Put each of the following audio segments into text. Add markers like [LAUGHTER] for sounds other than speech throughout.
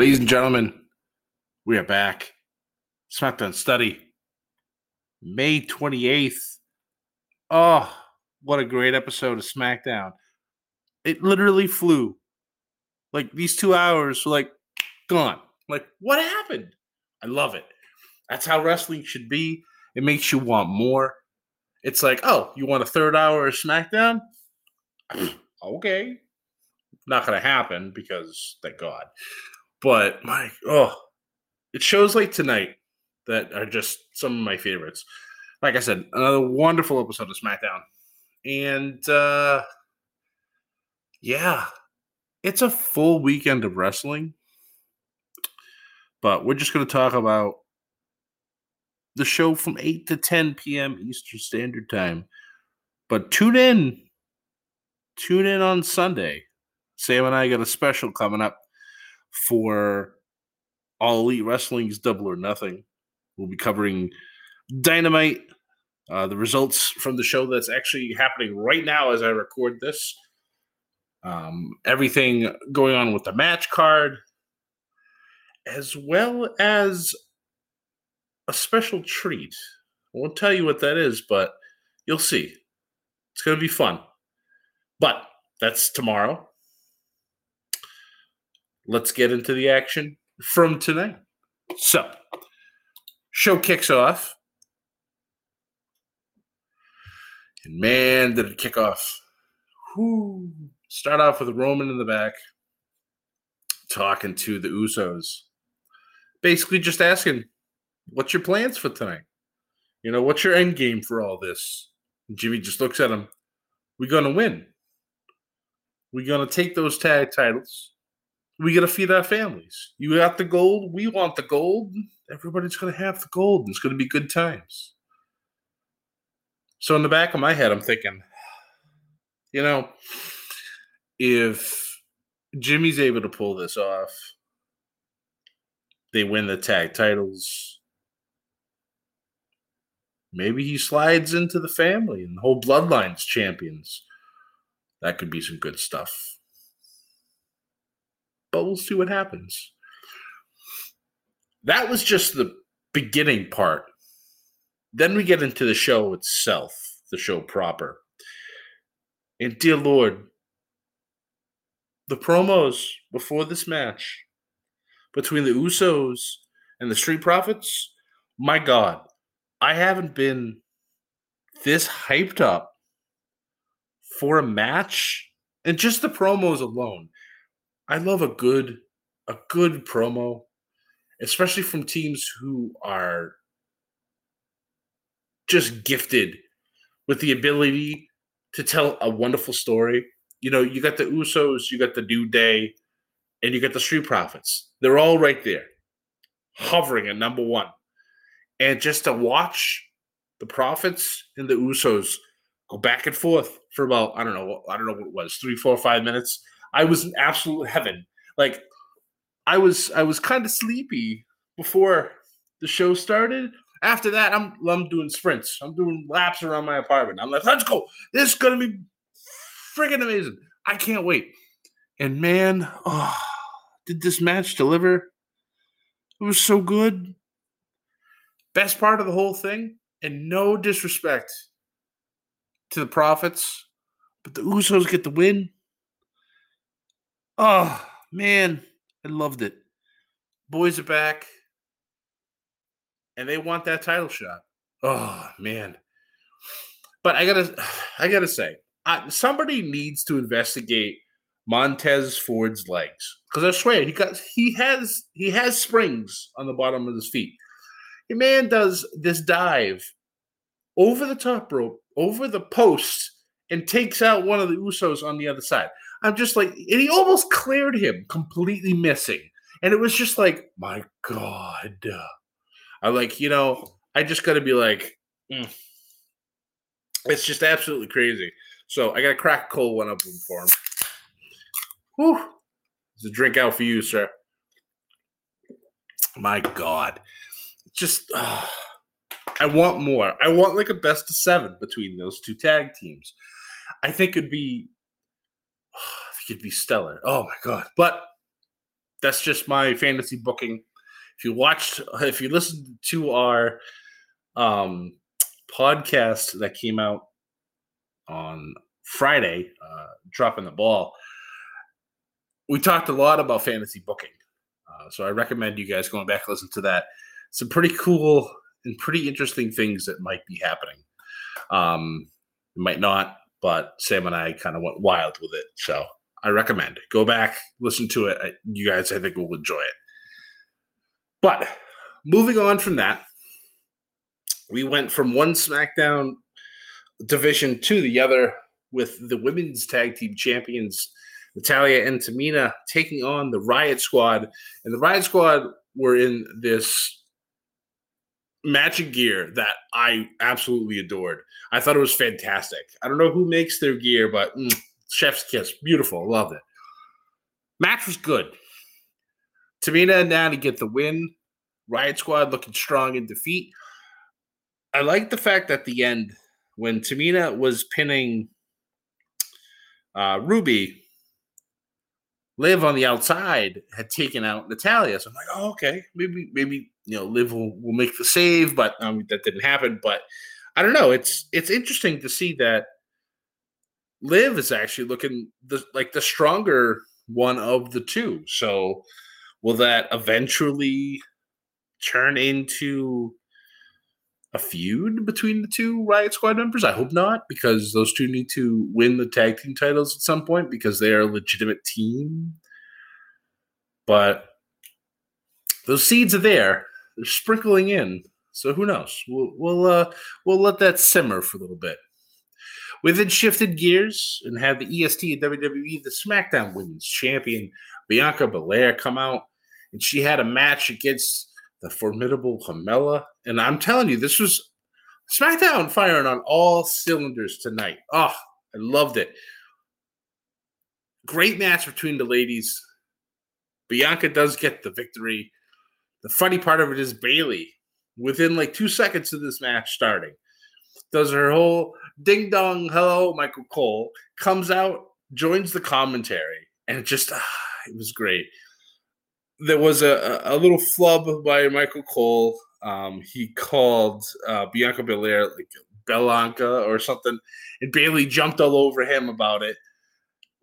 Ladies and gentlemen, we are back. SmackDown Study, May 28th. Oh, what a great episode of SmackDown. It literally flew. Like these two hours were like gone. Like, what happened? I love it. That's how wrestling should be. It makes you want more. It's like, oh, you want a third hour of SmackDown? [CLEARS THROAT] okay. Not going to happen because, thank God. But my oh, it shows like tonight that are just some of my favorites. Like I said, another wonderful episode of SmackDown, and uh yeah, it's a full weekend of wrestling. But we're just going to talk about the show from 8 to 10 p.m. Eastern Standard Time. But tune in. Tune in on Sunday. Sam and I got a special coming up for All Elite Wrestling's Double or Nothing. We'll be covering Dynamite, uh, the results from the show that's actually happening right now as I record this. Um, everything going on with the match card, as well as a special treat. I won't tell you what that is, but you'll see. It's going to be fun. But that's tomorrow let's get into the action from tonight. So, show kicks off. And man, did it kick off. Whoo. Start off with Roman in the back talking to the Usos. Basically, just asking, what's your plans for tonight? You know, what's your end game for all this? And Jimmy just looks at him. We're going to win. We're going to take those tag titles we got to feed our families. You got the gold. We want the gold. Everybody's going to have the gold. And it's going to be good times. So, in the back of my head, I'm thinking, [SIGHS] you know, if Jimmy's able to pull this off, they win the tag titles. Maybe he slides into the family and the whole bloodline's champions. That could be some good stuff but we'll see what happens. That was just the beginning part. Then we get into the show itself, the show proper. And dear Lord, the promos before this match between the Usos and the Street Profits, my God, I haven't been this hyped up for a match and just the promos alone. I love a good a good promo, especially from teams who are just gifted with the ability to tell a wonderful story. You know, you got the Usos, you got the New Day, and you got the Street Profits. They're all right there, hovering at number one. And just to watch the Profits and the Usos go back and forth for about, I don't know, I don't know what it was, three, four, five minutes. I was in absolute heaven. Like I was I was kind of sleepy before the show started. After that, I'm I'm doing sprints. I'm doing laps around my apartment. I'm like, let's go. This is gonna be freaking amazing. I can't wait. And man, oh, did this match deliver? It was so good. Best part of the whole thing and no disrespect to the Profits, but the Usos get the win. Oh, man, I loved it. Boys are back, and they want that title shot. Oh, man. But I gotta, [SIGHS] I gotta say, I, somebody needs to investigate Montez Ford's legs because I swear he got he has he has springs on the bottom of his feet. The man does this dive over the top rope, over the post, and takes out one of the Usos on the other side. I'm just like, and he almost cleared him, completely missing. And it was just like, my God. I like, you know, I just got to be like, mm. it's just absolutely crazy. So I got to crack a cold one up for him. Whew. It's a drink out for you, sir. My God. Just, uh, I want more. I want like a best of seven between those two tag teams. I think it'd be, [SIGHS] Think it'd be stellar. Oh my God. But that's just my fantasy booking. If you watched, if you listened to our um, podcast that came out on Friday, uh, dropping the ball, we talked a lot about fantasy booking. Uh, so I recommend you guys going back and listen to that. Some pretty cool and pretty interesting things that might be happening. Um, might not, but Sam and I kind of went wild with it. So I recommend it. Go back, listen to it. You guys, I think, will enjoy it. But moving on from that, we went from one SmackDown division to the other with the women's tag team champions Natalya and Tamina taking on the Riot Squad. And the Riot Squad were in this matching gear that I absolutely adored. I thought it was fantastic. I don't know who makes their gear, but mm, chef's kiss. Beautiful. Loved it. Match was good. Tamina and Natty get the win. Riot Squad looking strong in defeat. I like the fact that the end, when Tamina was pinning uh, Ruby, Liv on the outside had taken out Natalya. So I'm like, oh, okay, maybe, maybe you know, Liv will, will make the save, but um, that didn't happen. But I don't know. It's it's interesting to see that Liv is actually looking the, like the stronger one of the two. So will that eventually turn into a feud between the two Riot Squad members? I hope not, because those two need to win the tag team titles at some point because they are a legitimate team. But those seeds are there; sprinkling in. So who knows? We'll we'll uh, we'll let that simmer for a little bit. We then shifted gears and had the EST and WWE, the SmackDown Women's Champion Bianca Belair, come out, and she had a match against the formidable Carmella. And I'm telling you, this was SmackDown firing on all cylinders tonight. Oh, I loved it. Great match between the ladies. Bianca does get the victory. The funny part of it is Bayley, within like two seconds of this match starting, does her whole ding dong hello, Michael Cole, comes out, joins the commentary, and it just, ah, it was great there was a, a little flub by Michael Cole. Um, he called uh, Bianca Belair like Belanca or something, and Bayley jumped all over him about it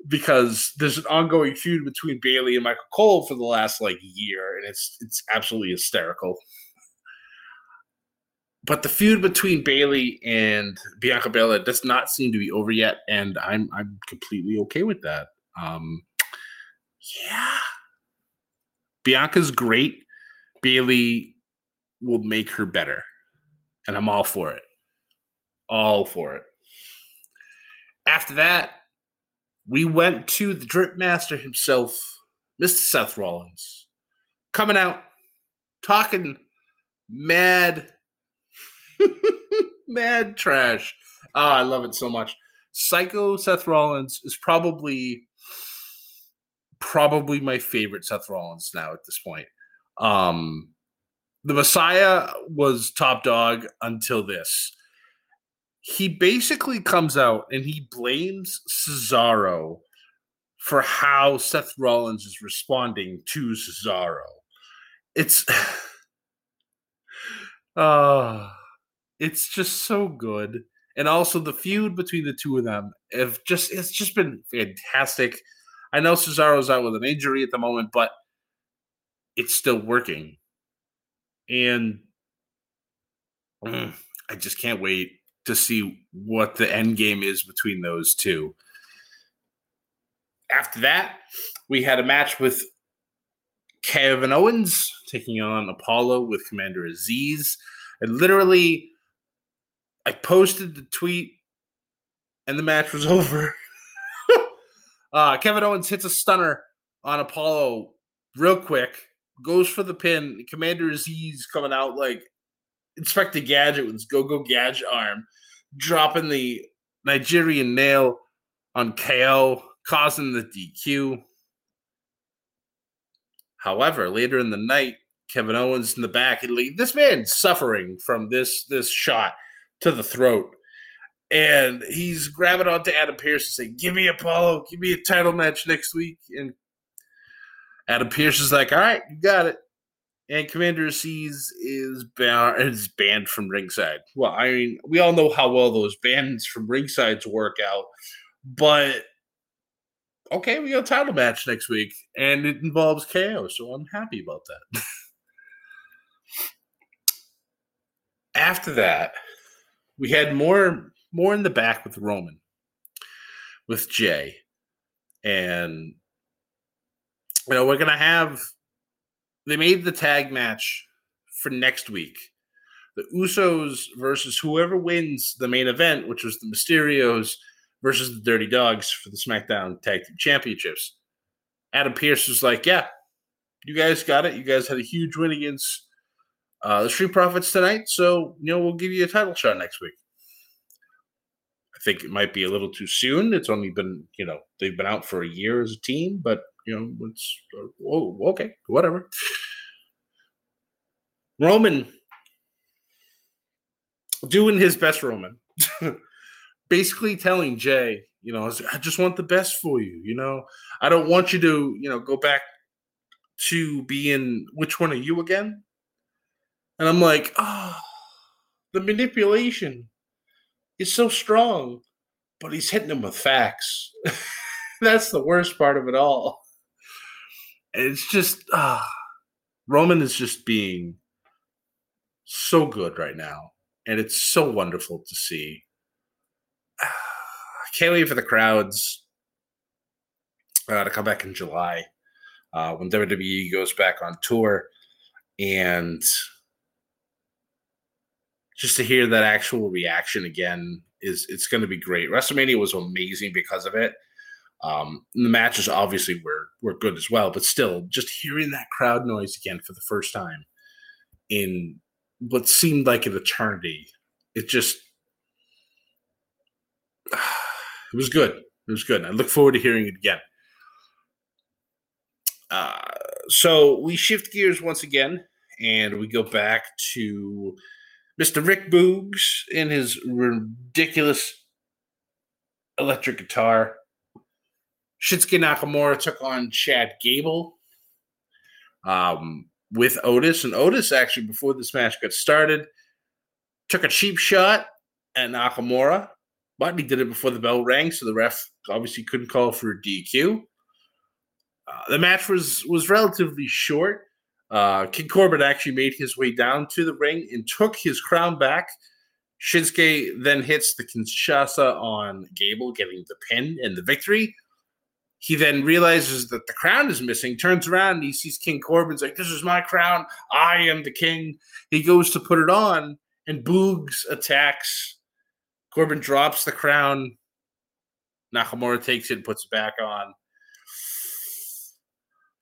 because there's an ongoing feud between Bayley and Michael Cole for the last like year, and it's it's absolutely hysterical. But the feud between Bayley and Bianca Belair does not seem to be over yet, and I'm I'm completely okay with that. Um, yeah, Bianca's great. Bayley will make her better. And I'm all for it. All for it. After that, we went to the drip master himself, Mr. Seth Rollins, coming out, talking mad, [LAUGHS] mad trash. Oh, I love it so much. Psycho Seth Rollins is probably probably my favorite Seth Rollins now at this point. Um, the Messiah was top dog until this. He basically comes out and he blames Cesaro for how Seth Rollins is responding to Cesaro. It's [SIGHS] uh It's just so good. And also the feud between the two of them have just it's just been fantastic. I know Cesaro's out with an injury at the moment, but it's still working. And mm, I just can't wait to see what the end game is between those two. After that, we had a match with Kevin Owens taking on Apollo with Commander Azeez. And literally, I posted the tweet and the match was [LAUGHS] over. uh, Kevin Owens hits a stunner on Apollo real quick, goes for the pin. Commander Azeez coming out like Inspector Gadget with his go go gadget arm, dropping the Nigerian nail on KO, causing the DQ. However, later in the night, Kevin Owens in the back, this man's suffering from this this shot to the throat. And he's grabbing onto Adam Pearce and saying, Give me Apollo, give me a title match next week. And Adam Pearce is like, All right, you got it. And Commander Azeez is, is banned from ringside. Well, I mean, we all know how well those bans from ringsides work out, but okay, we got a title match next week, and it involves KO, so I'm happy about that. [LAUGHS] After that, we had more more in the back with Roman, with Jey, and you know we're gonna have. They made the tag match for next week. The Usos versus whoever wins the main event, which was the Mysterios versus the Dirty Dogs for the SmackDown Tag Team Championships. Adam Pearce was like, "Yeah, you guys got it. You guys had a huge win against uh, the Street Profits tonight, so you know we'll give you a title shot next week." I think it might be a little too soon. It's only been you know they've been out for a year as a team, but you know it's uh, oh okay whatever. Roman doing his best Roman. [LAUGHS] basically telling Jey, you know, I just want the best for you. You know, I don't want you to, you know, go back to being which one are you again? And I'm like, oh, the manipulation is so strong, but he's hitting him with facts. [LAUGHS] That's the worst part of it all. It's just, ah, Roman is just being so good right now. And it's so wonderful to see. [SIGHS] I can't wait for the crowds uh, to come back in July uh, when WWE goes back on tour and just to hear that actual reaction again is it's going to be great. WrestleMania was amazing because of it. Um, the matches obviously were were good as well, but still, just hearing that crowd noise again for the first time in what seemed like an eternity, it just [SIGHS] it was good. It was good. I look forward to hearing it again. Uh, so we shift gears once again, and we go back to Mr. Rick Boogs in his ridiculous electric guitar. Shinsuke Nakamura took on Chad Gable um, with Otis, and Otis actually before this match got started took a cheap shot at Nakamura but he did it before the bell rang, so the ref obviously couldn't call for a DQ. Uh, the match was was relatively short. Uh, King Corbin actually made his way down to the ring and took his crown back. Shinsuke then hits the Kinshasa on Gable, getting the pin and the victory. He then realizes that the crown is missing, turns around, and he sees King Corbin's like, This is my crown. I am the king. He goes to put it on, and Boogs attacks Corbin drops the crown. Nakamura takes it and puts it back on.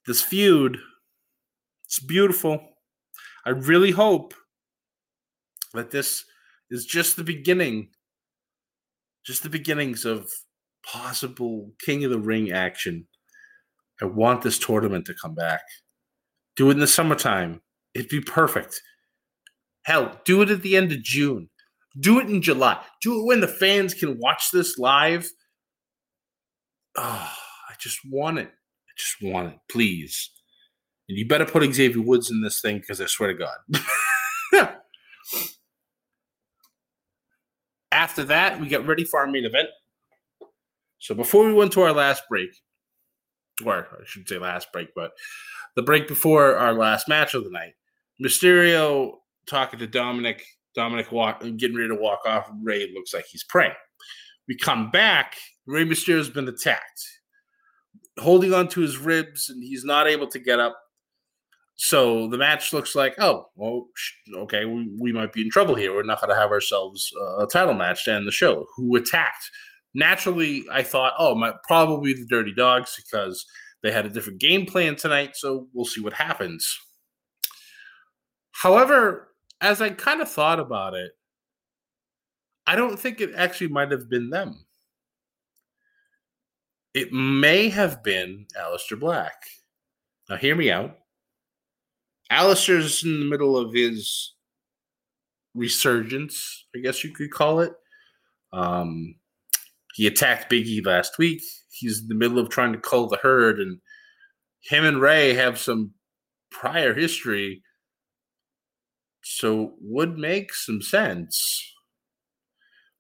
This feud, it's beautiful. I really hope that this is just the beginning, just the beginnings of possible King of the Ring action. I want this tournament to come back. Do it in the summertime. It'd be perfect. Hell, do it at the end of June. Do it in July. Do it when the fans can watch this live. Oh, I just want it. I just want it, please. And you better put Xavier Woods in this thing because I swear to God. [LAUGHS] After that, we get ready for our main event. So before we went to our last break, or I shouldn't say last break, but the break before our last match of the night, Mysterio talking to Dominik, Dominik walk, getting ready to walk off. Rey looks like he's praying. We come back. Rey Mysterio's been attacked, holding on to his ribs, and he's not able to get up. So the match looks like, oh, well, okay, we, we might be in trouble here. We're not going to have ourselves a title match to end the show. Who attacked? Naturally, I thought, oh, my, probably the Dirty Dogs because they had a different game plan tonight. So we'll see what happens. However, as I kind of thought about it, I don't think it actually might have been them. It may have been Aleister Black. Now, hear me out. Aleister's in the middle of his resurgence, I guess you could call it. Um, he attacked Biggie last week. He's in the middle of trying to cull the herd, and him and Rey have some prior history, so would make some sense.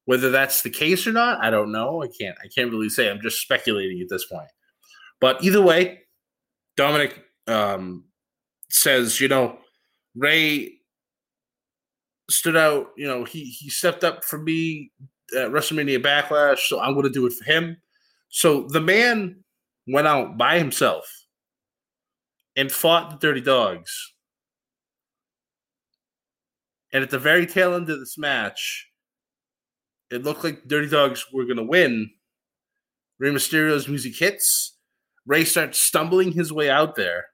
Whether that's the case or not, I don't know. I can't. I can't really say. I'm just speculating at this point. But either way, Dominik um, says, you know, Rey stood out. You know, he he stepped up for me at WrestleMania Backlash, so I'm going to do it for him. So the man went out by himself and fought the Dirty Dogs. And at the very tail end of this match, it looked like Dirty Dogs were going to win. Rey Mysterio's music hits. Rey starts stumbling his way out there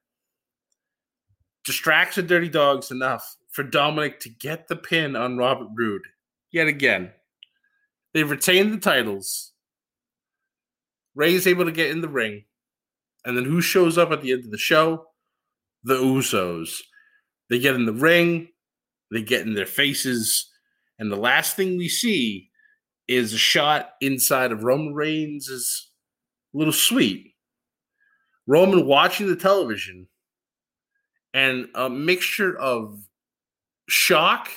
distracts the Dirty Dogs enough for Dominik to get the pin on Robert Roode yet again. They retain the titles. Rey's able to get in the ring. And then who shows up at the end of the show? The Usos. They get in the ring, they get in their faces, and the last thing we see is a shot inside of Roman Reigns' little suite. Roman watching the television and a mixture of shock,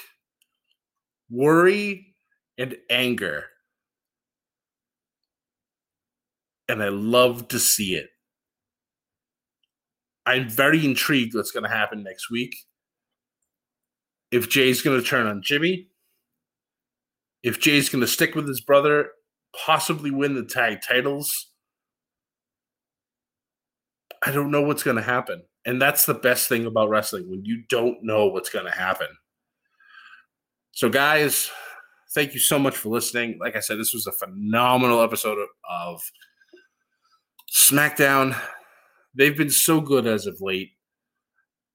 worry, and anger. And I love to see it. I'm very intrigued what's going to happen next week. If Jey's going to turn on Jimmy, if Jey's going to stick with his brother, possibly win the tag titles. I don't know what's going to happen. And that's the best thing about wrestling when you don't know what's going to happen. So, guys, thank you so much for listening. Like I said, this was a phenomenal episode of, SmackDown. They've been so good as of late.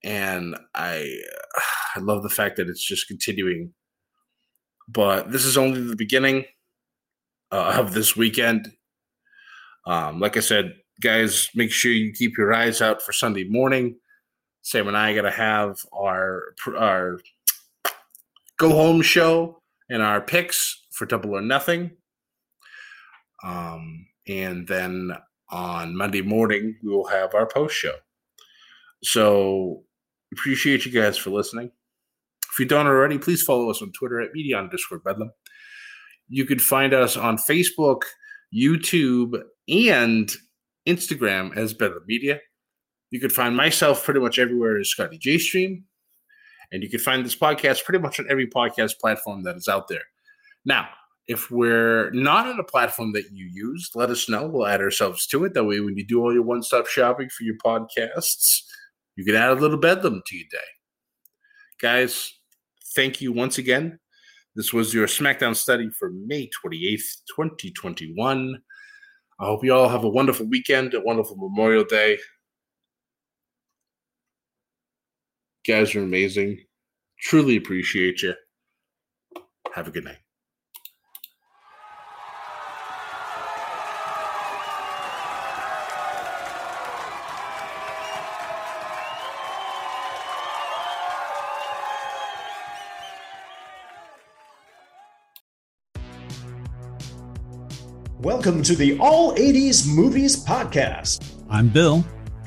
And I, [SIGHS] I love the fact that it's just continuing. But this is only the beginning uh, of this weekend. Um, like I said, guys, make sure you keep your eyes out for Sunday morning. Sam and I got to have our our go home show and our picks for Double or Nothing. Um, and then on Monday morning we will have our post show. So appreciate you guys for listening. If you don't already, please follow us on Twitter at media underscore bedlam. You can find us on Facebook, YouTube, and Instagram as Bedlam Media. You can find myself pretty much everywhere as Scotty J Stream. And you can find this podcast pretty much on every podcast platform that is out there. Now, if we're not on a platform that you use, let us know. We'll add ourselves to it. That way, when you do all your one stop shopping for your podcasts, you can add a little bedlam to your day. Guys, thank you once again. This was your SmackDown study for May 28th, 2021. I hope you all have a wonderful weekend, a wonderful Memorial Day. You guys are amazing. Truly appreciate you. Have a good night. Welcome to the All 80s Movies Podcast. I'm Bill.